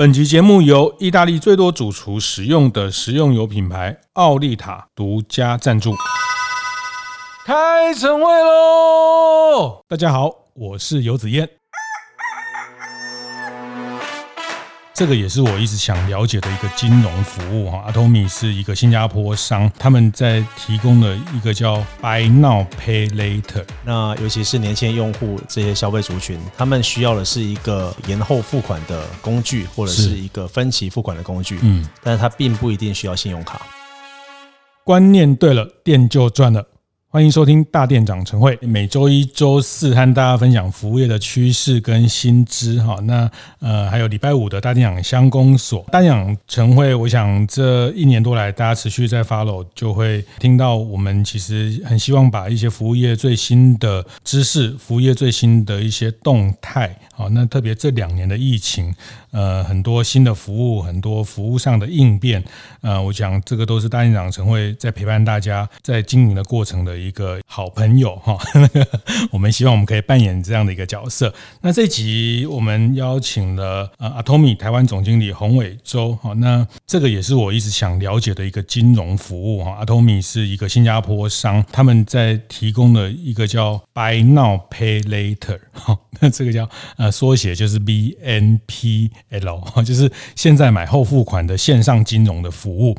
本集节目由意大利最多主厨使用的食用油品牌奥利塔独家赞助。开晨会喽！大家好，我是游子彦。这个也是我一直想了解的一个金融服务哈，Atome 是一个新加坡商，他们在提供的一个叫 Buy Now Pay Later。那尤其是年轻用户这些消费族群，他们需要的是一个延后付款的工具，或者是一个分期付款的工具。嗯，但是它并不一定需要信用卡。观念对了，店就赚了。欢迎收听大店长晨会，每周一、周四和大家分享服务业的趋势跟新知哈。那呃，还有礼拜五的大店长相公所大店长晨会，我想这一年多来，大家持续在 follow，就会听到我们其实很希望把一些服务业最新的知识、服务业最新的一些动态，好，那特别这两年的疫情。呃，很多新的服务，很多服务上的应变，呃，我想这个都是大院长陈慧在陪伴大家在经营的过程的一个好朋友哈。我们希望我们可以扮演这样的一个角色。那这集我们邀请了呃，Atome 台湾总经理洪伟洲哈。那这个也是我一直想了解的一个金融服务哈。Atome 是一个新加坡商，他们在提供的一个叫 Buy Now Pay Later 哈。那这个叫呃缩写就是 BNP。L 就是现在买后付款的线上金融的服务。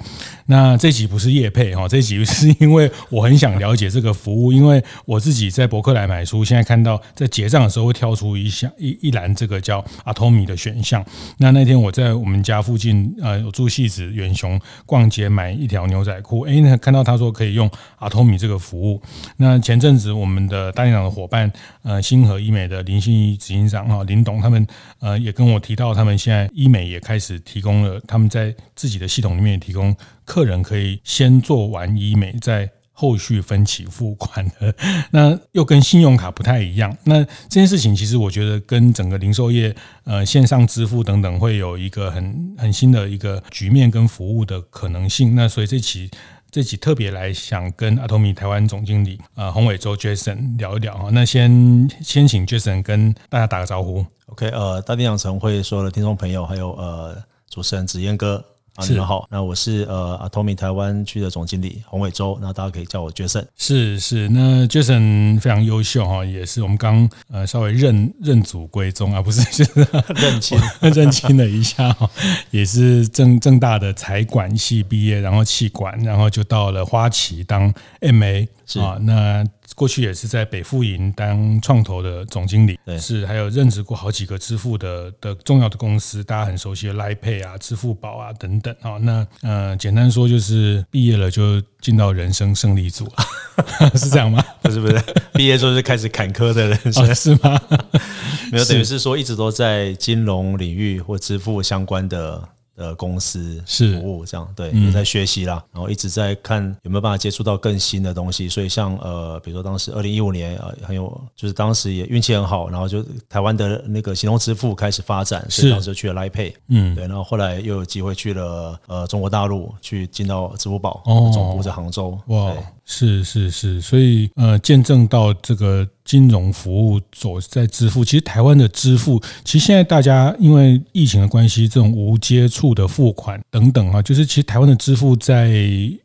那这集不是业配哈，这集是因为我很想了解这个服务，因为我自己在博客来买书，现在看到在结账的时候会跳出一项一一栏这个叫 Atome 的选项。那那天我在我们家附近呃，有住戏子远雄逛街买一条牛仔裤，哎，那看到他说可以用 Atome 这个服务。那前阵子我们的大店长的伙伴呃，星河医美的林信怡执行长哈林董他们呃也跟我提到他们。现在医美也开始提供了，他们在自己的系统里面也提供客人可以先做完医美，再后续分期付款的。那又跟信用卡不太一样。那这件事情其实我觉得跟整个零售业呃线上支付等等会有一个很很新的一个局面跟服务的可能性。那所以这期这期特别来想跟阿托米台湾总经理呃洪伟洲 Jason 聊一聊哈。那先先请 Jason 跟大家打个招呼。OK，呃，大店长晨会所的听众朋友，还有呃主持人子燕哥。啊，你们好，那我是呃 Atome 台湾区的总经理洪伟洲，那大家可以叫我 Jason。是是，那 Jason 非常优秀哈，也是我们刚呃稍微认认祖归宗啊，不是就是 认亲认亲了一下哈，也是正正大的财管系毕业，然后气管，然后就到了花旗当 MA 是啊，那。过去也是在北富银当创投的总经理，是还有任职过好几个支付的的重要的公司，大家很熟悉的 Line Pay 啊、支付宝啊等等啊。那呃，简单说就是毕业了就进到人生胜利组，是这样吗？不是不是，毕业之后就开始坎坷的人生，哦、是吗？没有，等于是说一直都在金融领域或支付相关的。的公司是。服务这样，对，也在学习啦，然后一直在看有没有办法接触到更新的东西。所以像呃，比如说当时二零一五年呃，很有就是当时也运气很好，然后就台湾的那个行动支付开始发展，所以当时就去了 Line Pay，嗯，对，然后后来又有机会去了呃中国大陆，去进到支付宝总部在杭州，哇。是是是，所以呃，见证到这个金融服务所在支付，其实台湾的支付，其实现在大家因为疫情的关系，这种无接触的付款等等啊，就是其实台湾的支付在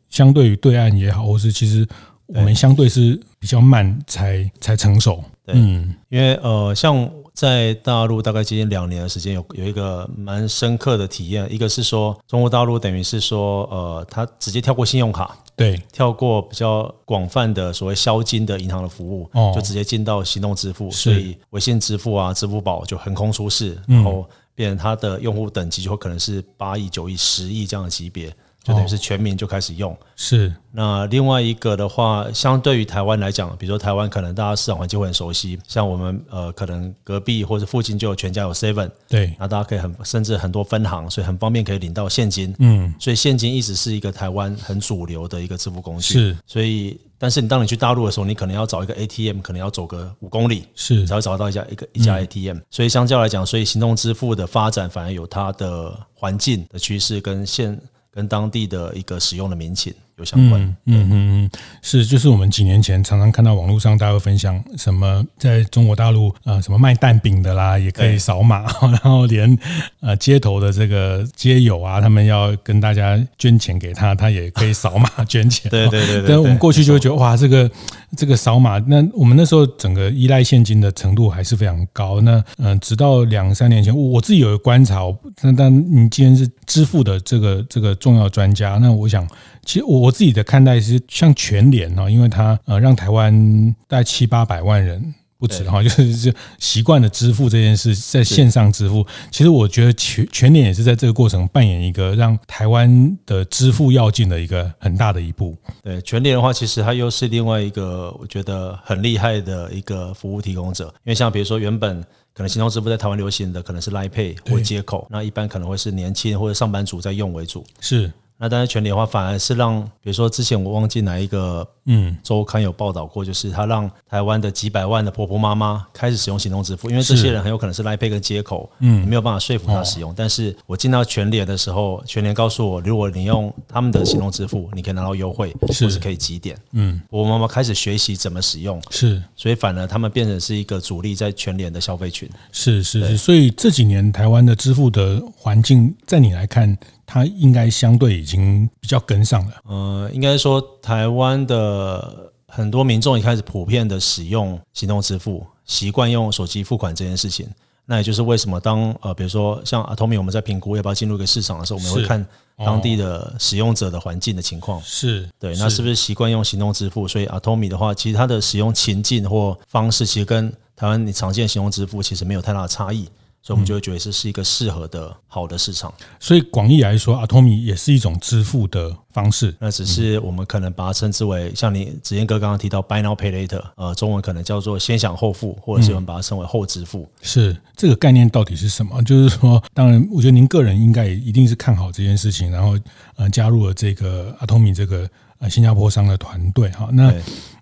相对于对岸也好，或是其实我们相对是比较慢才才成熟。嗯，因为呃，像在大陆大概接近两年的时间，有有一个蛮深刻的体验，一个是说中国大陆等于是说呃，他直接跳过信用卡。对，跳过比较广泛的所谓销金的银行的服务，就直接进到行动支付，所以微信支付啊、支付宝就横空出世，然后变成它的用户等级就会可能是八亿、九亿、十亿这样的级别。就等于是全民就开始用，哦、是。那另外一个的话，相对于台湾来讲，比如说台湾可能大家市场环境会很熟悉，像我们呃可能隔壁或者附近就有全家有 Seven，对，那大家可以很甚至很多分行，所以很方便可以领到现金，嗯，所以现金一直是一个台湾很主流的一个支付工具，是。所以，但是你当你去大陆的时候，你可能要找一个 ATM，可能要走个五公里，是，才会找到一家一个一家 ATM。所以相较来讲，所以行动支付的发展反而有它的环境的趋势跟现。跟当地的一个使用的民情，有相关。嗯嗯嗯，是，就是我们几年前常常看到网络上大家会分享什么，在中国大陆呃什么卖蛋饼的啦，也可以扫码，然后连呃街头的这个街友啊，他们要跟大家捐钱给他，他也可以扫码 捐钱。对对对对。但我们过去就会觉得哇，这个这个扫码，那我们那时候整个依赖现金的程度还是非常高。那嗯、呃，直到两三年前，我自己有一个观察，但但你既然是支付的这个这个重要专家，那我想。其实我我自己的看待是像全联哈，因为它呃让台湾大概七八百万人不止哈，就是就习惯了支付这件事，在线上支付。其实我觉得全全联也是在这个过程扮演一个让台湾的支付要进的一个很大的一步。对，全联的话，其实它又是另外一个我觉得很厉害的一个服务提供者。因为像比如说原本可能行动支付在台湾流行的可能是 Line Pay 或接口，那一般可能会是年轻或者上班族在用为主。是。那但是，全联的话反而是让，比如说之前我忘记哪一个嗯周刊有报道过，就是他让台湾的几百万的婆婆妈妈开始使用行动支付，因为这些人很有可能是 Line Pay 跟接口，嗯，没有办法说服他使用。但是我进到全联的时候，全联告诉我，如果你用他们的行动支付，你可以拿到优惠，或是可以积点。嗯，婆婆妈妈开始学习怎么使用，是，所以反而他们变成是一个主力在全联的消费群。是是是，所以这几年台湾的支付的环境，在你来看，它应该相对已经比较跟上了。呃，应该说台湾的很多民众也开始普遍的使用行动支付，习惯用手机付款这件事情。那也就是为什么当呃，比如说像 Atomy 我们在评估要不要进入一个市场的时候，我们会看当地的使用者的环境的情况。是对，那是不是习惯用行动支付？所以 Atomy 的话，其实它的使用情境或方式，其实跟台湾你常见行动支付其实没有太大的差异。所以我们就会觉得这是一个适合的好的市场。所以广义来说，Atomy 也是一种支付的方式。那只是我们可能把它称之为，像你子燕哥刚刚提到 Buy Now Pay Later，呃，中文可能叫做先享后付，或者是我们把它称为后支付。是这个概念到底是什么？就是说，当然，我觉得您个人应该也一定是看好这件事情，然后呃加入了这个 Atomy 这个呃新加坡商的团队。哈，那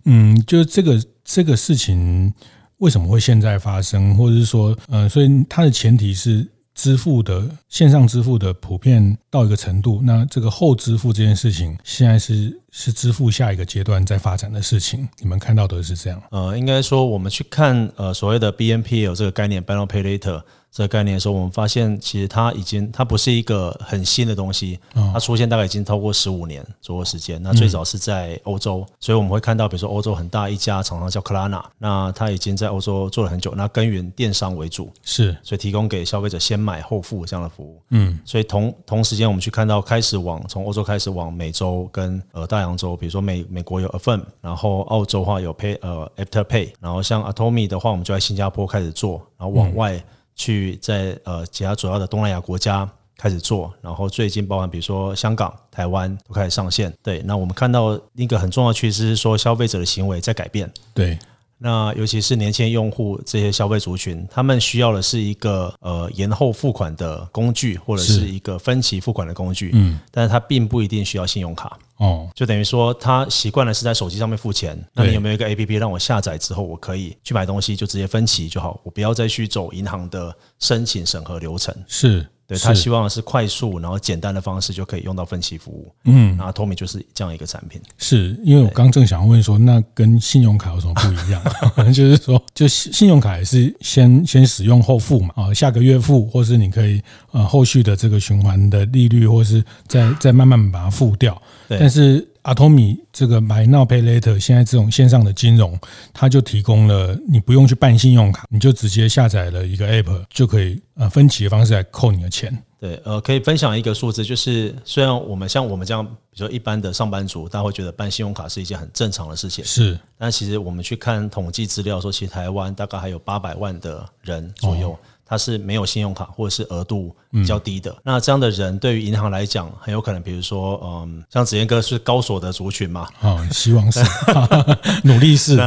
嗯，就是这个这个事情。为什么会现在发生，或者是说，呃，所以它的前提是支付的线上支付的普遍到一个程度，那这个后支付这件事情，现在是是支付下一个阶段在发展的事情。你们看到的是这样？呃，应该说我们去看呃所谓的 BNPL 这个概念 b a n o p a y Later），。这个概念的时候，我们发现其实它已经它不是一个很新的东西，它出现大概已经超过十五年左右时间。那最早是在欧洲，所以我们会看到，比如说欧洲很大一家厂商叫 Klarna，那它已经在欧洲做了很久，那根源电商为主，是，所以提供给消费者先买后付这样的服务。嗯，所以同同时间我们去看到开始往从欧洲开始往美洲跟呃大洋洲，比如说美美国有 Affirm，然后澳洲的话有 Pay 呃 Afterpay，然后像 Atomy 的话，我们就在新加坡开始做，然后往外。去在呃其他主要的东南亚国家开始做，然后最近包含比如说香港、台湾都开始上线。对，那我们看到一个很重要的趋势是说消费者的行为在改变。对，那尤其是年轻用户这些消费族群，他们需要的是一个呃延后付款的工具，或者是一个分期付款的工具。嗯，但是他并不一定需要信用卡。哦，就等于说他习惯了是在手机上面付钱，那你有没有一个 APP 让我下载之后，我可以去买东西就直接分期就好，我不要再去走银行的申请审核流程。是。对，他希望的是快速然后简单的方式就可以用到分期服务。嗯，然后 Tommy 就是这样一个产品。是因为我刚正想问说，那跟信用卡有什么不一样？就是说，就信用卡也是先先使用后付嘛，啊，下个月付，或是你可以呃后续的这个循环的利率，或是再再慢慢把它付掉。但是 Atomy 这个 Buy Now Pay Later 现在这种线上的金融，它就提供了你不用去办信用卡，你就直接下载了一个 App 就可以呃分期的方式来扣你的钱。对，呃，可以分享一个数字，就是虽然我们像我们这样，比如说一般的上班族，大家会觉得办信用卡是一件很正常的事情，是，但其实我们去看统计资料说，其实台湾大概还有八百万的人左右。哦他是没有信用卡，或者是额度比较低的。嗯、那这样的人对于银行来讲，很有可能，比如说，嗯，像子燕哥是高所得族群嘛？啊，希望是，努力是。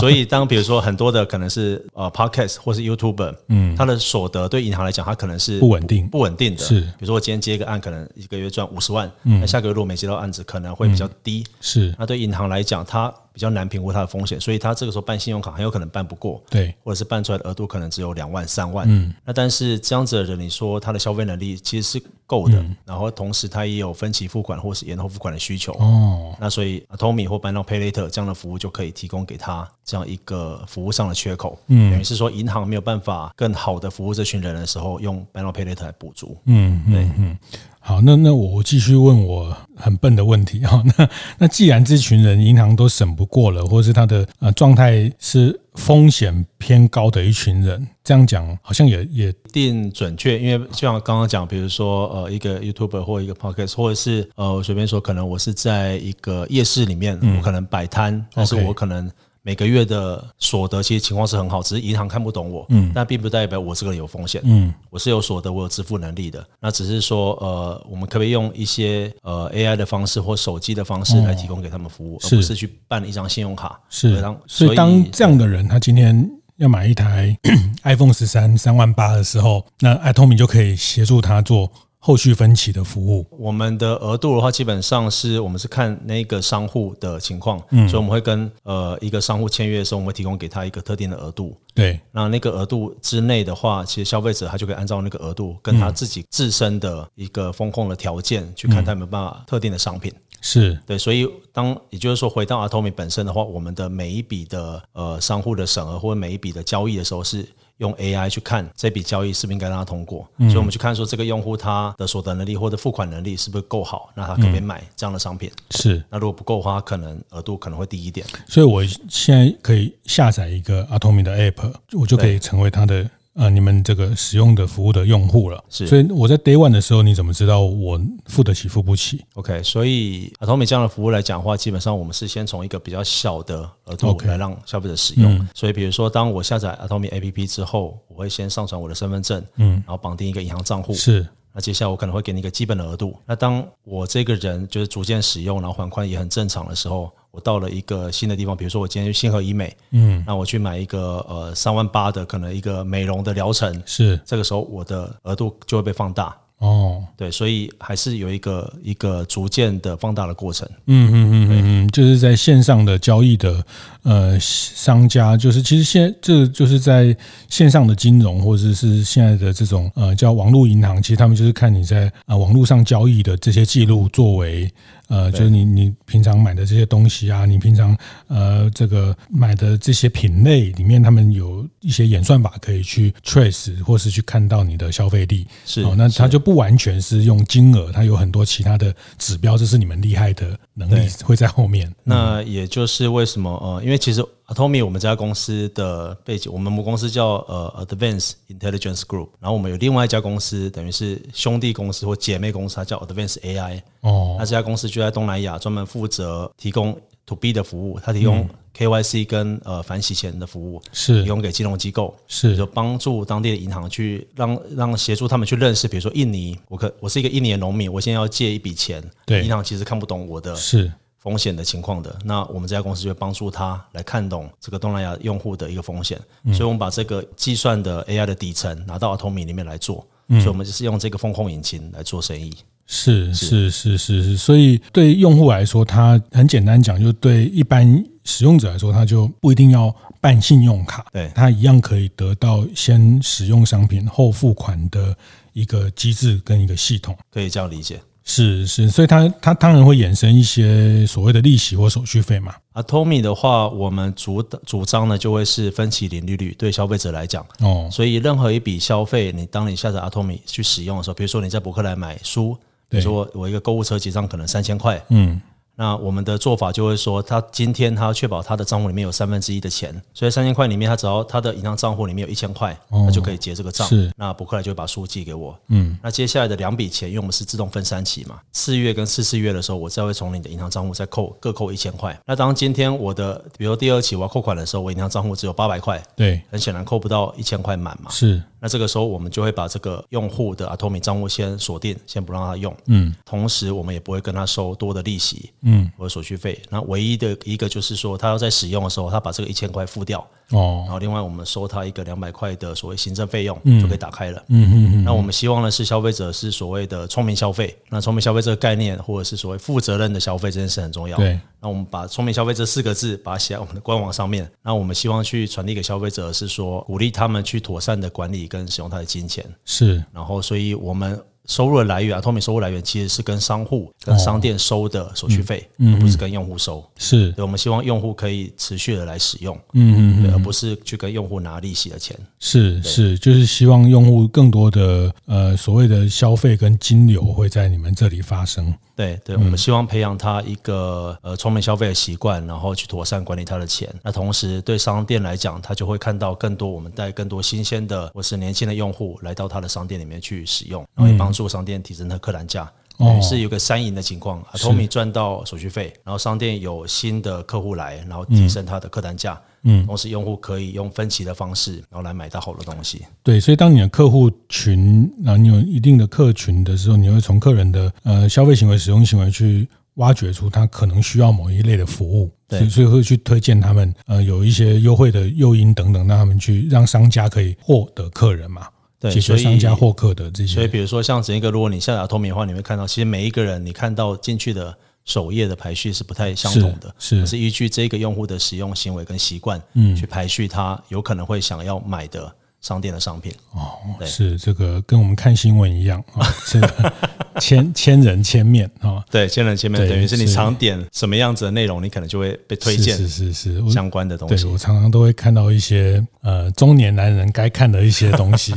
所以，当比如说很多的可能是呃，Podcast 或是 YouTuber，嗯，他的所得对银行来讲，他可能是不稳定、不稳定的。是，比如说我今天接一个案，可能一个月赚五十万，嗯，那下个月如果没接到案子，可能会比较低。是，那对银行来讲，他。比较难评估它的风险，所以他这个时候办信用卡很有可能办不过，对，或者是办出来的额度可能只有两万、三万。嗯，那但是这样子的人，你说他的消费能力其实是够的，嗯、然后同时它也有分期付款或是延后付款的需求。哦，那所以 Atomy 或 Buy Now Pay Later 这样的服务就可以提供给他这样一个服务上的缺口。嗯，等于是说银行没有办法更好的服务这群人的时候，用 Buy Now Pay Later 来补足。嗯，对，嗯。嗯好，那那我继续问我很笨的问题哈。那那既然这群人银行都审不过了，或者是他的呃状态是风险偏高的一群人，这样讲好像也也定准确，因为就像刚刚讲，比如说呃一个 YouTuber 或一个 Podcast，或者是呃我随便说，可能我是在一个夜市里面，我可能摆摊，但是我可能。每个月的所得其实情况是很好，只是银行看不懂我，嗯，但并不代表我这个人有风险，嗯，我是有所得，我有支付能力的，那只是说，呃，我们可不可以用一些呃 AI 的方式或手机的方式来提供给他们服务，而不是去办一张信用卡，是，所以当这样的人他今天要买一台 iPhone 十三三万八的时候，那 Atome 就可以协助他做。后续分期的服务，我们的额度的话，基本上是我们是看那个商户的情况，嗯，所以我们会跟呃一个商户签约的时候，我们会提供给他一个特定的额度，对，那那个额度之内的话，其实消费者他就可以按照那个额度，跟他自己自身的一个风控的条件去看他有没有办法特定的商品，是。对，所以当也就是说回到 Atome 本身的话，我们的每一笔的呃商户的审核或者每一笔的交易的时候是。用 AI 去看这笔交易是不是应该让他通过，所以我们去看说这个用户他的所得能力或者付款能力是不是够好，那他可不可以买这样的商品？是，那如果不够的话，可能额度可能会低一点。所以我现在可以下载一个 Atomi 的 App，我就可以成为他的。呃，你们这个使用的服务的用户了，是，所以我在 Day One 的时候，你怎么知道我付得起付不起？OK，所以 Atome 这样的服务来讲的话，基本上我们是先从一个比较小的额度来让消费者使用。所以比如说，当我下载 Atome APP 之后，我会先上传我的身份证，嗯，然后绑定一个银行账户，是。那接下来我可能会给你一个基本的额度。那当我这个人就是逐渐使用，然后还款也很正常的时候，我到了一个新的地方，比如说我今天去星河医美，嗯，那我去买一个呃三万八的可能一个美容的疗程，是这个时候我的额度就会被放大。哦，对，所以还是有一个一个逐渐的放大的过程。嗯嗯嗯嗯嗯，就是在线上的交易的呃商家，就是其实现这就是在线上的金融或者是现在的这种呃叫网络银行，其实他们就是看你在啊网络上交易的这些记录作为。呃，就是你你平常买的这些东西啊，你平常呃这个买的这些品类里面，他们有一些演算法可以去 trace 或是去看到你的消费力，是哦，那它就不完全是用金额，它有很多其他的指标，这是你们厉害的能力会在后面。那也就是为什么呃，因为其实。Atome 我们这家公司的背景，我们母公司叫呃 Advanced Intelligence Group，然后我们有另外一家公司，等于是兄弟公司或姐妹公司，它叫 Advanced AI。哦，那这家公司就在东南亚，专门负责提供 To B 的服务，它提供 KYC 跟呃反洗钱的服务，是。提供给金融机构，是。就帮助当地的银行去让让协助他们去认识，比如说印尼，我可我是一个印尼的农民，我现在要借一笔钱，对，银行其实看不懂我的，是。风险的情况的，那我们这家公司就会帮助他来看懂这个东南亚用户的一个风险，所以我们把这个计算的 AI 的底层拿到 Atome 里面来做，所以我们就是用这个风控引擎来做生意。是是是是是，所以对用户来说，他很简单讲，就对一般使用者来说，他就不一定要办信用卡，对，他一样可以得到先使用商品后付款的一个机制跟一个系统，可以这样理解。是是，所以它它当然会衍生一些所谓的利息或手续费嘛。Atome 的话，我们主主张呢就会是分期零利率，对消费者来讲。哦，所以任何一笔消费，你当你下载 Atome 去使用的时候，比如说你在博客来买书，比如说我一个购物车结账可能三千块，嗯。那我们的做法就会说，他今天他要确保他的账户里面有三分之一的钱，所以三千块里面，他只要他的银行账户里面有一千块，他就可以结这个账。是，那博客来就会把书寄给我。嗯，那接下来的两笔钱，因为我们是自动分三期嘛，四月跟四四月的时候，我再会从你的银行账户再扣各扣一千块。那当今天我的，比如第二期我要扣款的时候，我银行账户只有八百块，对，很显然扣不到一千块满嘛。是。那这个时候，我们就会把这个用户的 Atome 账户先锁定，先不让他用。嗯，同时我们也不会跟他收多的利息。嗯，我的手续费。那唯一的一个就是说，他要在使用的时候，他把这个一千块付掉哦，然后另外我们收他一个两百块的所谓行政费用，就可以打开了。嗯嗯嗯。那我们希望的是消费者是所谓的聪明消费。那聪明消费这个概念，或者是所谓负责任的消费这件事很重要。对。那我们把聪明消费这四个字，把它写在我们的官网上面。那我们希望去传递给消费者是说，鼓励他们去妥善的管理跟使用他的金钱。是。然后，所以我们。收入的来源啊，Atomy 收入来源其实是跟商户、跟商店收的手续费，而不是跟用户收。是，对，我们希望用户可以持续的来使用，嗯嗯，而不是去跟用户拿利息的钱。是是，就是希望用户更多的呃所谓的消费跟金流会在你们这里发生。对对，我们希望培养他一个呃聪明消费的习惯，然后去妥善管理他的钱。那同时对商店来讲，他就会看到更多我们带更多新鲜的或是年轻的用户来到他的商店里面去使用，然后也帮助商店提升他客单价。哦，是有个三赢的情况，Atomy 赚到手续费，然后商店有新的客户来，然后提升他的客单价。嗯，同时用户可以用分期的方式，然后来买到好的东西。对，所以当你的客户群，然后你有一定的客群的时候，你会从客人的呃消费行为、使用行为去挖掘出他可能需要某一类的服务，对，所以会去推荐他们呃有一些优惠的诱因等等，让他们去让商家可以获得客人嘛。对，解决商家获客的这些。所以比如说像整一个，如果你下载 Atomy 的话，你会看到其实每一个人你看到进去的。首页的排序是不太相同的，是，是，是依据这个用户的使用行为跟习惯，嗯，去排序他有可能会想要买的商店的商品。哦，是这个跟我们看新闻一样啊，这个。千千人千面啊，对，千人千面，等于是你常点什么样子的内容，你可能就会被推荐，是是是相关的东西。对，我常常都会看到一些呃中年男人该看的一些东西，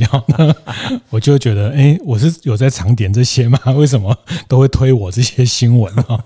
我就觉得，哎，我是有在常点这些吗？为什么都会推我这些新闻啊？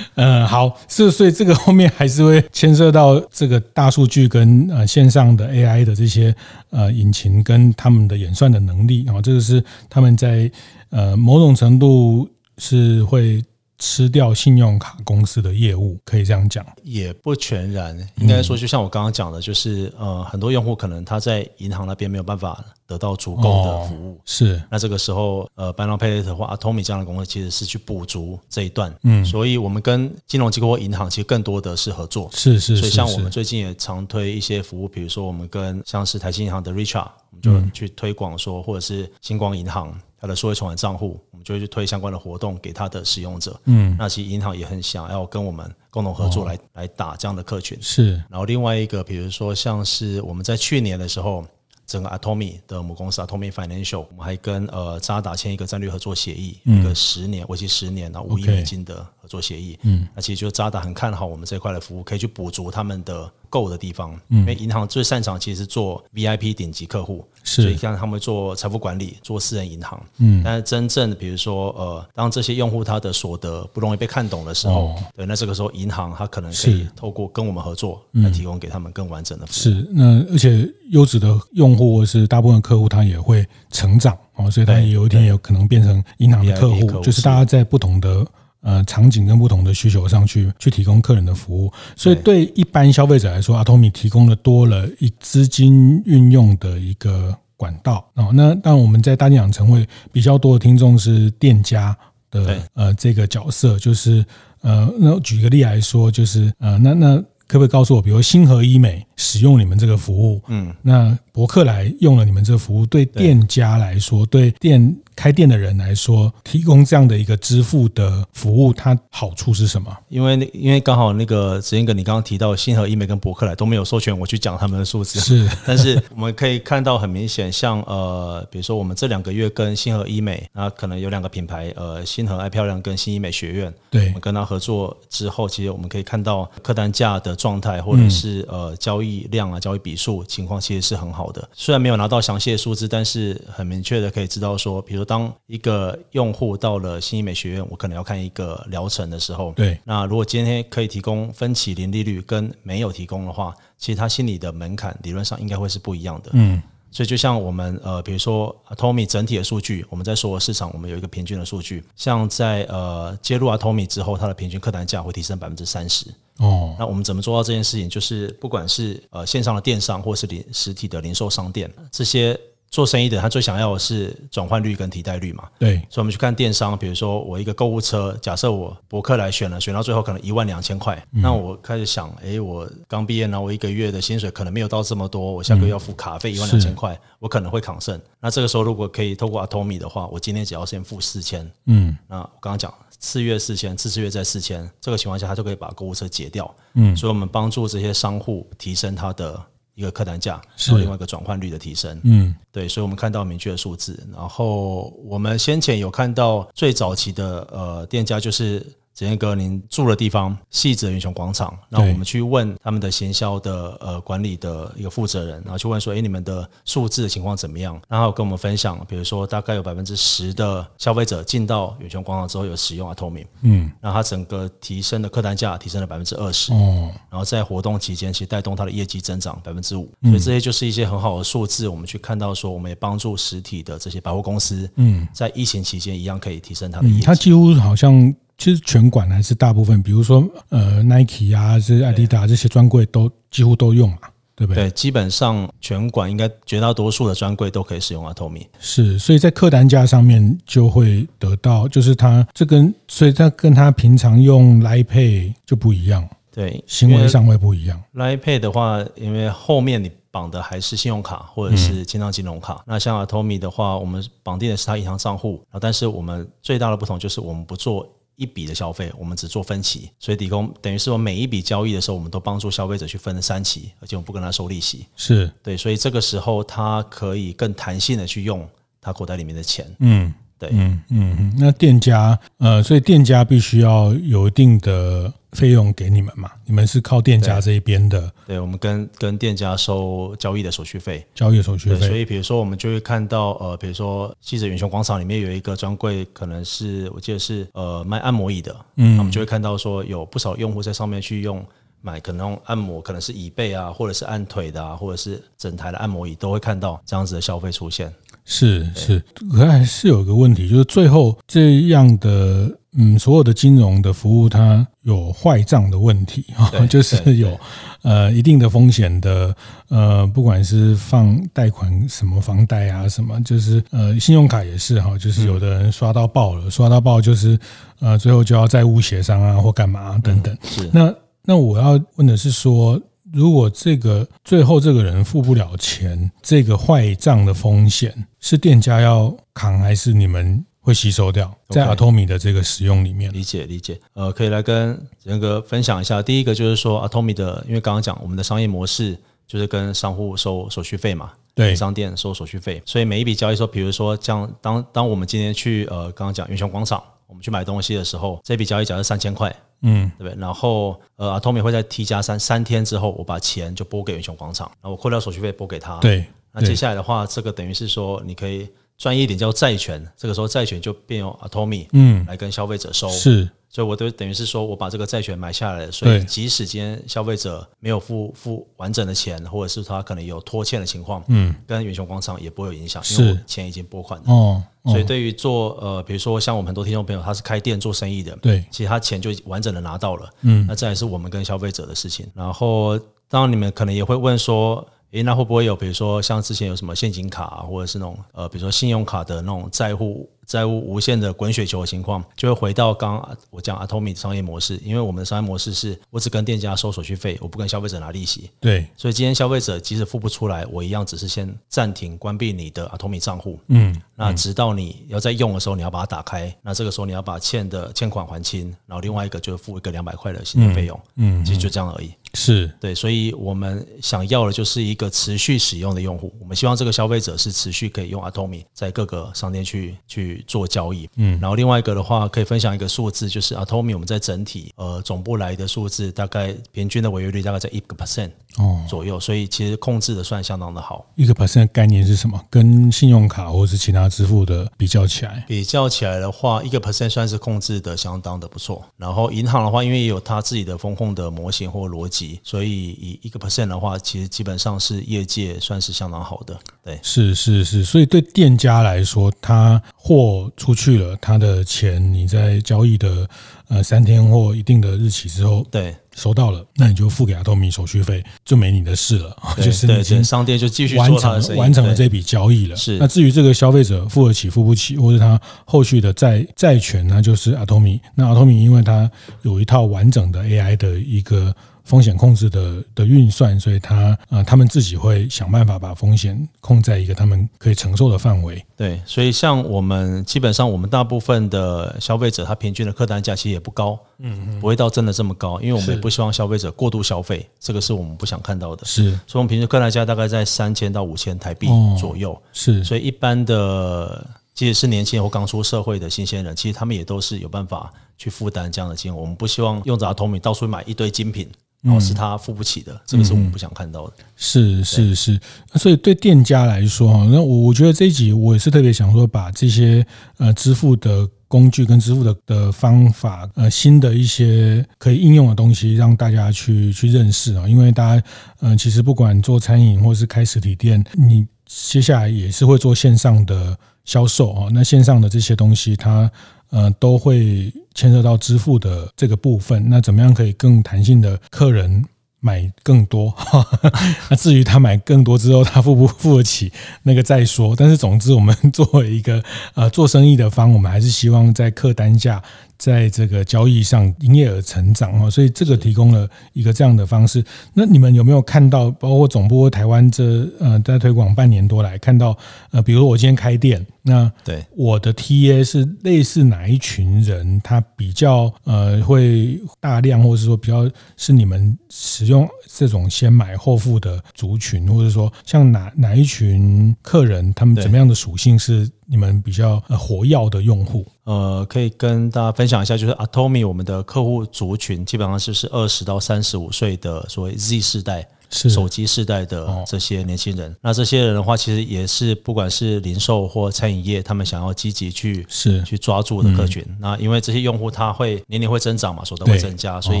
嗯，好，是所以这个后面还是会牵涉到这个大数据跟呃线上的 AI 的这些呃引擎跟他们的演算的能力啊，这个是他们在。呃，某种程度是会吃掉信用卡公司的业务，可以这样讲，也不全然。应该说，就像我刚刚讲的，就是呃，很多用户可能他在银行那边没有办法得到足够的服务，是。那这个时候，呃，Buy Now Pay Later 的话，Atomy 这样的公司其实是去补足这一段。嗯，所以我们跟金融机构或银行其实更多的是合作。是是。所以像我们最近也常推一些服务，比如说我们跟像是台新银行的 Richard 我们就去推广说，或者是星光银行。他的数位存款账户，我们就会去推相关的活动给他的使用者。嗯，那其实银行也很想要跟我们共同合作来、哦、来打这样的客群。是，然后另外一个，比如说像是我们在去年的时候，整个 Atomy 的母公司 Atomy Financial，我们还跟呃渣打签一个战略合作协议，嗯、一个十年为期十年，然后五亿美金的合作协议。嗯，那其实就渣打很看好我们这块的服务，可以去补足他们的够的地方。嗯，因为银行最擅长其实是做 VIP 顶级客户。是所以像他们做财富管理，做私人银行，嗯，但是真正比如说呃，当这些用户他的所得不容易被看懂的时候，哦、对，那这个时候银行他可能可以透过跟我们合作来提供给他们更完整的服务。是，那而且优质的用户或是大部分客户他也会成长哦，所以他也有一天有可能变成银行的客户，就是大家在不同的。呃，场景跟不同的需求上去去提供客人的服务，所以对。一般消费者来说阿托米提供了多了一资金运用的一个管道。哦，那当然我们在大店养成会比较多的听众是店家的呃这个角色，就是呃，那举个例来说，就是呃，那那可不可以告诉我，比如星河医美使用你们这个服务，嗯，那博客来用了你们这个服务，对店家来说，对店。开店的人来说，提供这样的一个支付的服务，它好处是什么？因为因为刚好那个子英哥，你刚刚提到星禾医美跟博客来都没有授权我去讲他们的数字，是。但是我们可以看到很明显，像呃，比如说我们这两个月跟星禾医美，那可能有两个品牌，呃，星河爱漂亮跟新医美学院，对，我们跟他合作之后，其实我们可以看到客单价的状态，或者是呃交易量啊、交易笔数情况，其实是很好的。虽然没有拿到详细的数字，但是很明确的可以知道说，比如。当一个用户到了新医美学院，我可能要看一个疗程的时候，对，那如果今天可以提供分期零利率，跟没有提供的话，其实他心里的门槛理论上应该会是不一样的。嗯，所以就像我们呃，比如说 Atomy 整体的数据，我们在所有市场我们有一个平均的数据，像在呃接入 Atomy 之后，它的平均客单价会提升百分之三十。哦，那我们怎么做到这件事情？就是不管是呃线上的电商，或是零实体的零售商店，这些。做生意的他最想要的是转换率跟替代率嘛。对，所以我们去看电商，比如说我一个购物车，假设我博客来选了，选到最后可能一万两千块，嗯、那我开始想，哎，我刚毕业呢，我一个月的薪水可能没有到这么多，我下个月要付卡费一万两千块，我可能会抗胜。那这个时候如果可以透过 Atomy 的话，我今天只要先付四千，嗯，那我刚刚讲次月四千，次次月再四千，这个情况下他就可以把购物车解掉，嗯，所以我们帮助这些商户提升他的。一个客单价，是另外一个转换率的提升。嗯，对，所以我们看到明确的数字。然后我们先前有看到最早期的呃店家就是。简彦哥，您住的地方，汐止远雄广场，那我们去问他们的行销的呃管理的一个负责人，然后去问说，哎，你们的数字的情况怎么样？然后跟我们分享，比如说大概有百分之十的消费者进到远雄广场之后有使用 Atomy，嗯，然后他整个提升的客单价提升了百分之二十，哦，然后在活动期间其实带动它的业绩增长百分之五，所以这些就是一些很好的数字，我们去看到说，我们也帮助实体的这些百货公司，嗯，在疫情期间一样可以提升它的业绩，它几乎好像。其实全馆还是大部分，比如说呃，Nike 啊，这艾迪达这些专柜都几乎都用嘛，对不对？对，基本上全馆应该绝大多数的专柜都可以使用 Atomy。是，所以在客单价上面就会得到，就是它这跟所以它跟它平常用 Line Pay 就不一样，对，行为上会不一样。Line Pay 的话，因为后面你绑的还是信用卡或者是线上金融卡，嗯、那像 Atomy 的话，我们绑定的是它银行账户，但是我们最大的不同就是我们不做。一笔的消费，我们只做分期，所以抵供等于是我每一笔交易的时候，我们都帮助消费者去分三期，而且我们不跟他收利息。是对，所以这个时候他可以更弹性的去用他口袋里面的钱。嗯。对，嗯嗯，那店家呃，所以店家必须要有一定的费用给你们嘛？你们是靠店家这一边的？对，我们跟跟店家收交易的手续费，交易的手续费。所以比如说，我们就会看到呃，比如说汐止远雄广场里面有一个专柜，可能是我记得是呃卖按摩椅的，嗯，我们就会看到说有不少用户在上面去用买，可能按摩，可能是椅背啊，或者是按腿的啊，或者是整台的按摩椅，都会看到这样子的消费出现。是是，可还是有一个问题，就是最后这样的嗯，所有的金融的服务，它有坏账的问题啊，就是有呃一定的风险的呃，不管是放贷款什么房贷啊什么，就是呃信用卡也是哈，就是有的人刷到爆了，刷到爆就是呃最后就要债务协商啊或干嘛等等。是那那我要问的是说。如果这个最后这个人付不了钱，这个坏账的风险是店家要扛，还是你们会吸收掉？在阿托米的这个使用里面，理解理解。呃，可以来跟仁哥分享一下。第一个就是说 Atomy 的，因为刚刚讲我们的商业模式就是跟商户收手续费嘛，对，商店收手续费，所以每一笔交易说，比如说像当当我们今天去呃，刚刚讲云雄广场。我们去买东西的时候，这笔交易假设三千块，嗯，对不对？然后呃，Atomy 会在 T 加三三天之后，我把钱就拨给远雄广场，然后我扣掉手续费拨给他。对，那接下来的话，这个等于是说，你可以专业一点叫债权，这个时候债权就变用 Atomy 嗯来跟消费者收。是。所以，我都等于是说，我把这个债权买下来。所以，即使今天消费者没有付付完整的钱，或者是他可能有拖欠的情况，嗯，跟远雄广场也不会有影响，因为我钱已经拨款了。哦，所以对于做呃，比如说像我们很多听众朋友，他是开店做生意的，对，其实他钱就完整的拿到了。嗯，那这也是我们跟消费者的事情。然后，当然你们可能也会问说，诶，那会不会有比如说像之前有什么现金卡，或者是那种呃，比如说信用卡的那种债务？债务无限的滚雪球的情况，就会回到刚刚我讲 Atomy 商业模式，因为我们的商业模式是我只跟店家收手续费，我不跟消费者拿利息。对，所以今天消费者即使付不出来，我一样只是先暂停关闭你的 Atomy 账户。嗯，那直到你要再用的时候，你要把它打开，那这个时候你要把欠的欠款还清，然后另外一个就是付一个两百块的新的费用。嗯，其实就这样而已。是对，所以我们想要的就是一个持续使用的用户，我们希望这个消费者是持续可以用 Atomy 在各个商店去去。做交易，嗯，然后另外一个的话，可以分享一个数字，就是 Atomy 我们在整体呃总部来的数字，大概平均的违约率大概在一个 percent 哦左右，所以其实控制的算相当的好。一个 percent 的概念是什么？跟信用卡或是其他支付的比较起来，比较起来的话，一个 percent 算是控制的相当的不错。然后银行的话，因为也有它自己的风控的模型或逻辑，所以以一个 percent 的话，其实基本上是业界算是相当好的。对，是是是，所以对店家来说，他货出去了，他的钱你在交易的呃三天或一定的日期之后，对，收到了，那你就付给 Atomy 手续费，就没你的事了。就是已经，商店就继续完成完成了这笔交易了。是。那至于这个消费者付得起付不起，或者他后续的债债权，那就是 Atomy。那 Atomy 因为它有一套完整的 AI 的一个。风险控制的的运算，所以他呃，他们自己会想办法把风险控在一个他们可以承受的范围。对，所以像我们基本上，我们大部分的消费者，他平均的客单价其实也不高，嗯嗯，不会到真的这么高，因为我们也不希望消费者过度消费，这个是我们不想看到的。是，所以我们平均客单价大概在三千到五千台币左右。是，所以一般的，即使是年轻人或刚出社会的新鲜人，其实他们也都是有办法去负担这样的金额。我们不希望用着 Atomy 到处买一堆精品。然后是他付不起的，这个是我们不想看到的。是是是，所以对店家来说哈，那我我觉得这一集我也是特别想说，把这些呃支付的工具跟支付的的方法，呃新的一些可以应用的东西，让大家去去认识啊。因为大家呃其实不管做餐饮或是开实体店，你接下来也是会做线上的销售啊。那线上的这些东西，它。呃，都会牵涉到支付的这个部分。那怎么样可以更弹性的客人买更多？那至于他买更多之后，他付不付得起，那个再说。但是总之，我们 作为一个呃做生意的方，我们还是希望在客单价。在这个交易上营业额成长哦，所以这个提供了一个这样的方式。那你们有没有看到，包括总部台湾这呃在推广半年多来看到呃，比如我今天开店，那对我的 TA 是类似哪一群人？他比较呃会大量，或者是说比较是你们使用这种先买后付的族群，或者说像哪哪一群客人，他们怎么样的属性是？你们比较呃活跃的用户，呃，可以跟大家分享一下，就是 Atomy 我们的客户族群基本上就是二十到三十五岁的所谓 Z 世代。是。手机世代的这些年轻人，那这些人的话，其实也是不管是零售或餐饮业，他们想要积极去是。去抓住的客群。那因为这些用户他会年龄会增长嘛，所得会增加，所以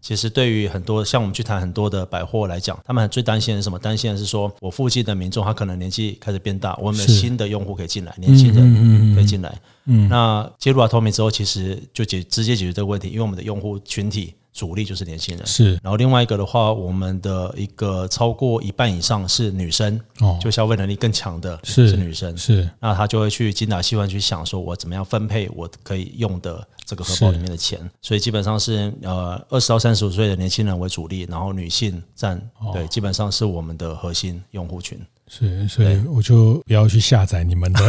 其实对于很多像我们去谈很多的百货来讲，他们最担心的是什么？担心的是说我附近的民众他可能年纪开始变大，我们有新的用户可以进来，年轻人可以进来。嗯，那接入 Atomy 之后，其实就解直接解决这个问题，因为我们的用户群体。主力就是年轻人，是。然后另外一个的话，我们的一个超过一半以上是女生，哦，就消费能力更强的是是女生，是。那她就会去精打细算去想，说我怎么样分配我可以用的这个荷包里面的钱。所以基本上是呃二十到三十五岁的年轻人为主力，然后女性占对，基本上是我们的核心用户群。是，所以我就不要去下载你们的，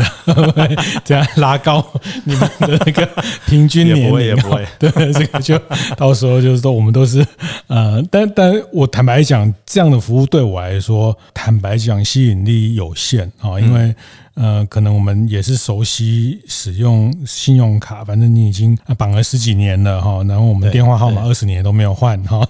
这样拉高你们的那个平均年龄，也不会，也不会。对，这个就 到时候就是说，我们都是呃，但但我坦白讲，这样的服务对我来说，坦白讲吸引力有限啊，因为。呃，可能我们也是熟悉使用信用卡，反正你已经绑了十几年了哈，然后我们电话号码二十年都没有换哈。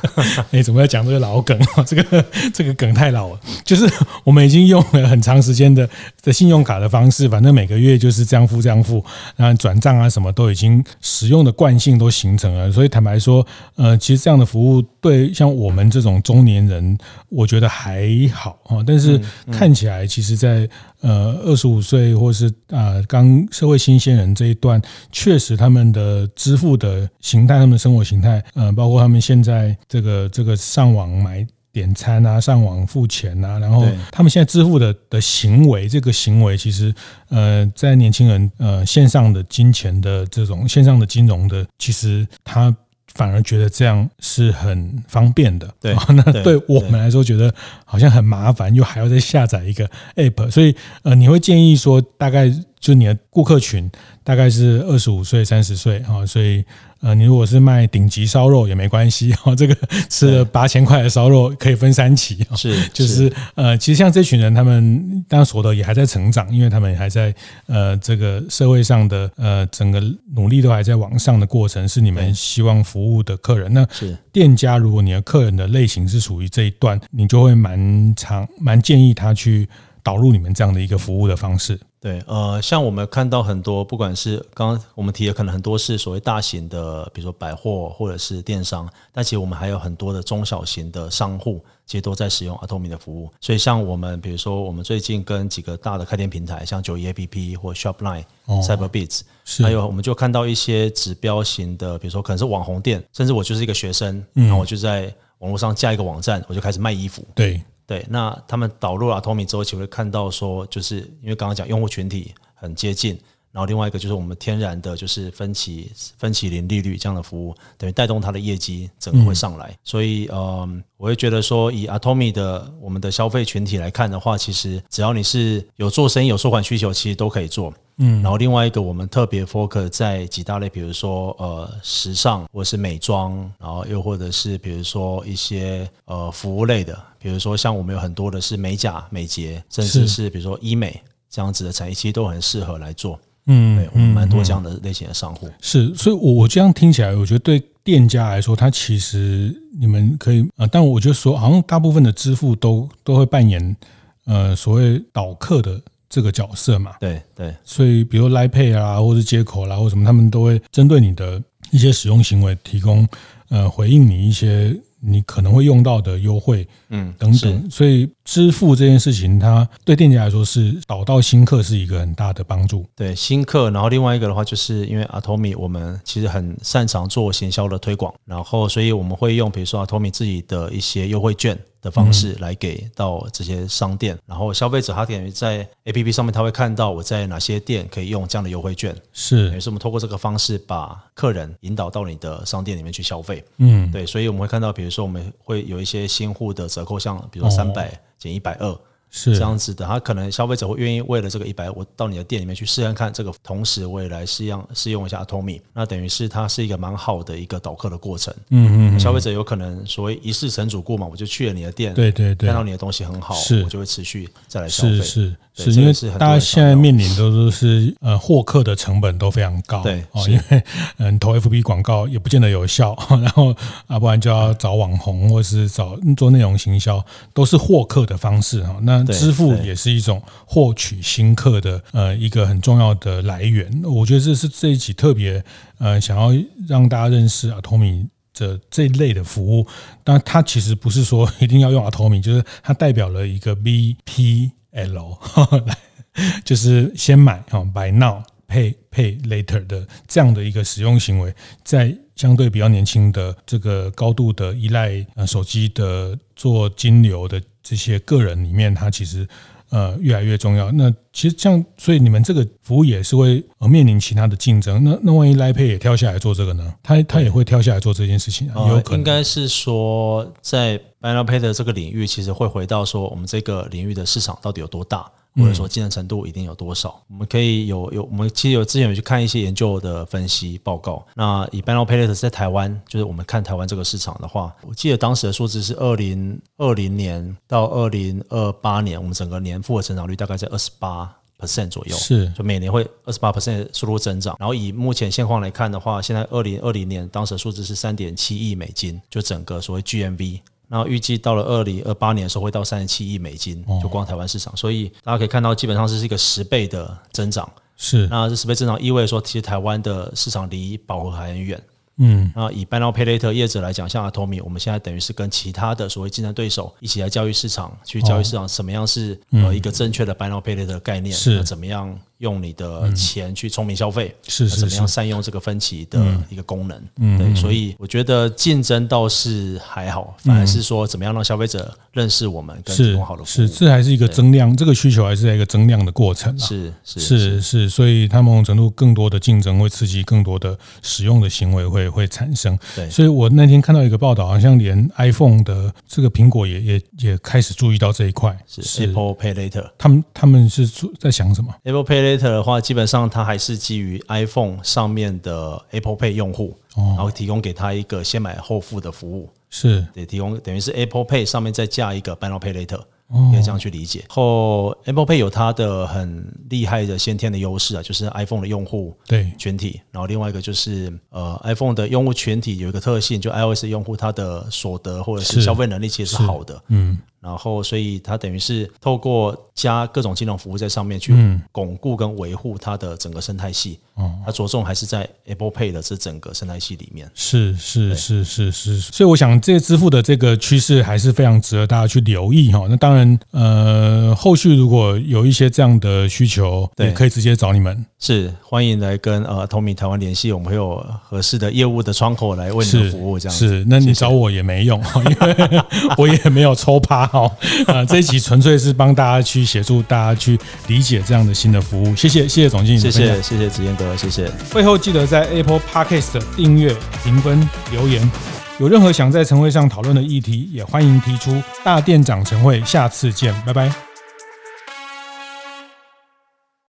哎，怎么要讲这个老梗？这个这个梗太老了，就是我们已经用了很长时间的的信用卡的方式，反正每个月就是这样付这样付，然后转账啊什么都已经使用的惯性都形成了。所以坦白说，呃，其实这样的服务对像我们这种中年人，我觉得还好啊。但是看起来，其实在呃，二十五岁或是啊刚社会新鲜人这一段，确实他们的支付的形态，他们的生活形态，呃，包括他们现在这个这个上网买点餐啊，上网付钱啊，然后他们现在支付的的行为，这个行为其实呃，在年轻人呃线上的金钱的这种线上的金融的，其实他。反而觉得这样是很方便的，对，那对我们来说觉得好像很麻烦，又还要再下载一个 app，所以呃，你会建议说，大概就你的顾客群大概是二十五岁、三十岁啊，所以。呃，你如果是卖顶级烧肉也没关系哈，这个 吃了八千块的烧肉可以分三期，是就是呃，其实像这群人，他们当然所得也还在成长，因为他们还在呃这个社会上的呃整个努力都还在往上的过程，是你们希望服务的客人。那是店家，如果你的客人的类型是属于这一段，你就会蛮长蛮建议他去导入你们这样的一个服务的方式。对，呃，像我们看到很多，不管是刚刚我们提的，可能很多是所谓大型的，比如说百货或者是电商，但其实我们还有很多的中小型的商户，其实都在使用 Atomy 的服务。所以像我们，比如说我们最近跟几个大的开店平台，像九一 APP 或 Shopline、哦、Cyberbiz，还有我们就看到一些指标型的，比如说可能是网红店，甚至我就是一个学生，然后我就在网络上架一个网站，我就开始卖衣服。对。对，那他们导入了 Atomy 之后，就会看到说，就是因为刚刚讲用户群体很接近，然后另外一个就是我们天然的就是分期分期零利率这样的服务，等于带动它的业绩整个会上来。嗯、所以，嗯，我会觉得说，以 Atomy 的我们的消费群体来看的话，其实只要你是有做生意、有收款需求，其实都可以做。嗯，然后另外一个我们特别 focus 在几大类，比如说呃时尚或者是美妆，然后又或者是比如说一些呃服务类的，比如说像我们有很多的是美甲、美睫，甚至是比如说医美这样子的产业，其实都很适合来做。嗯，对，我们蛮多这样的类型的商户。是，所以我我这样听起来，我觉得对店家来说，他其实你们可以啊，但我就说，好像大部分的支付都都会扮演呃所谓导客的。这个角色嘛，对对，所以比如 Line Pay 啊，或者接口啦，或什么，他们都会针对你的一些使用行为，提供呃回应你一些你可能会用到的优惠，嗯，等等。所以支付这件事情，它对店家来说是导到新客是一个很大的帮助。对新客，然后另外一个的话，就是因为 Atomy 我们其实很擅长做行销的推广，然后所以我们会用比如说 Atomy 自己的一些优惠券。的方式来给到这些商店，然后消费者他等于在 APP 上面他会看到我在哪些店可以用这样的优惠券，是，等于是我们透过这个方式把客人引导到你的商店里面去消费，嗯，对，所以我们会看到，比如说我们会有一些新户的折扣，像比如说三百减一百二。是。这样子的，他可能消费者会愿意为了这个一百，我到你的店里面去试看看这个，同时我也来试用试用一下 Atomy，那等于是它是一个蛮好的一个导客的过程。嗯嗯，消费者有可能所谓一试成主顾嘛，我就去了你的店，对对对，看到你的东西很好，是。我就会持续再来消费。是是是，因为大家现在面临都是呃获客的成本都非常高，对，哦，因为嗯投 FB 广告也不见得有效，然后啊不然就要找网红或是找做内容行销，都是获客的方式哈，那。支付也是一种获取新客的呃一个很重要的来源，我觉得这是这一期特别呃想要让大家认识 Atomy 的这一类的服务，但它其实不是说 一定要用 Atomy，就是它代表了一个 BPL，就是先买啊 Buy Now Pay Pay Later 的这样的一个使用行为，在相对比较年轻的这个高度的依赖呃手机的做金流的。这些个人里面，它其实呃越来越重要。那其实这样，所以你们这个服务也是会呃面临其他的竞争。那那万一 Line Pay 也跳下来做这个呢？他他也会跳下来做这件事情啊？有可能。应该是说，在 Now Pay 的这个领域，其实会回到说，我们这个领域的市场到底有多大？或者说竞争程度一定有多少？嗯、我们可以有有，我们其实有之前有去看一些研究的分析报告。那以 Buy Now Pay Later 在台湾，就是我们看台湾这个市场的话，我记得当时的数字是二零二零年到二零二八年，我们整个年复合成长率大概在二十八 percent 左右，是就每年会二十八 percent 速度增长。然后以目前现况来看的话，现在二零二零年当时的数字是三点七亿美金，就整个所谓 GMV。然后预计到了二零二八年的时候会到三十七亿美金，就光台湾市场，所以大家可以看到，基本上是一个十倍的增长。是，那这十倍增长意味着说，其实台湾的市场离饱和还很远。嗯，那以 Buy Now Pay Later 业者来讲，像 Atomy，我们现在等于是跟其他的所谓竞争对手一起来教育市场，去教育市场什么样是呃一个正确的 Buy Now Pay Later 的概念，是怎么样。用你的钱去聪明消费，是怎么样善用这个分歧的一个功能？嗯，对，所以我觉得竞争倒是还好，反而是说怎么样让消费者认识我们，跟提供好的服务。是，这还是一个增量，这个需求还是在一个增量的过程。是是是是，所以它某种程度更多的竞争会刺激更多的使用的行为会会产生。对，所以我那天看到一个报道，好像连 iPhone 的这个苹果也也也开始注意到这一块。是 Apple Pay Later，他们他们是在想什么？Apple Pay 的话，基本上它还是基于 iPhone 上面的 Apple Pay 用户，然后提供给他一个先买后付的服务，是。得提供等于是 Apple Pay 上面再加一个 Buy Now Pay Later，可以这样去理解。后 Apple Pay 有它的很厉害的先天的优势啊，就是 iPhone 的用户对。群体，然后另外一个就是呃 iPhone 的用户群体有一个特性，就 iOS 用户他的所得或者是消费能力其实是。好的，嗯。然后，所以它等于是透过加各种金融服务在上面去巩固跟维护它的整个生态系。哦，它着重还是在 Apple Pay 的这整个生态系里面。是是是是是，所以我想这个支付的这个趋势还是非常值得大家去留意哈。那当然，呃，后续如果有一些这样的需求，对，可以直接找你们。是，欢迎来跟呃 Tomy 台湾联系，我们会有合适的业务的窗口来为你们服务。这样是，是，那你找我也没用，因为 我也没有抽趴哈。啊，这一集纯粹是帮大家去协助大家去理解这样的新的服务。谢谢，谢谢总经理，谢谢，谢谢子燕哥，谢谢。会后记得在 Apple Podcast 订阅、评分、留言。有任何想在晨会上讨论的议题，也欢迎提出。大店长晨会，下次见，拜拜。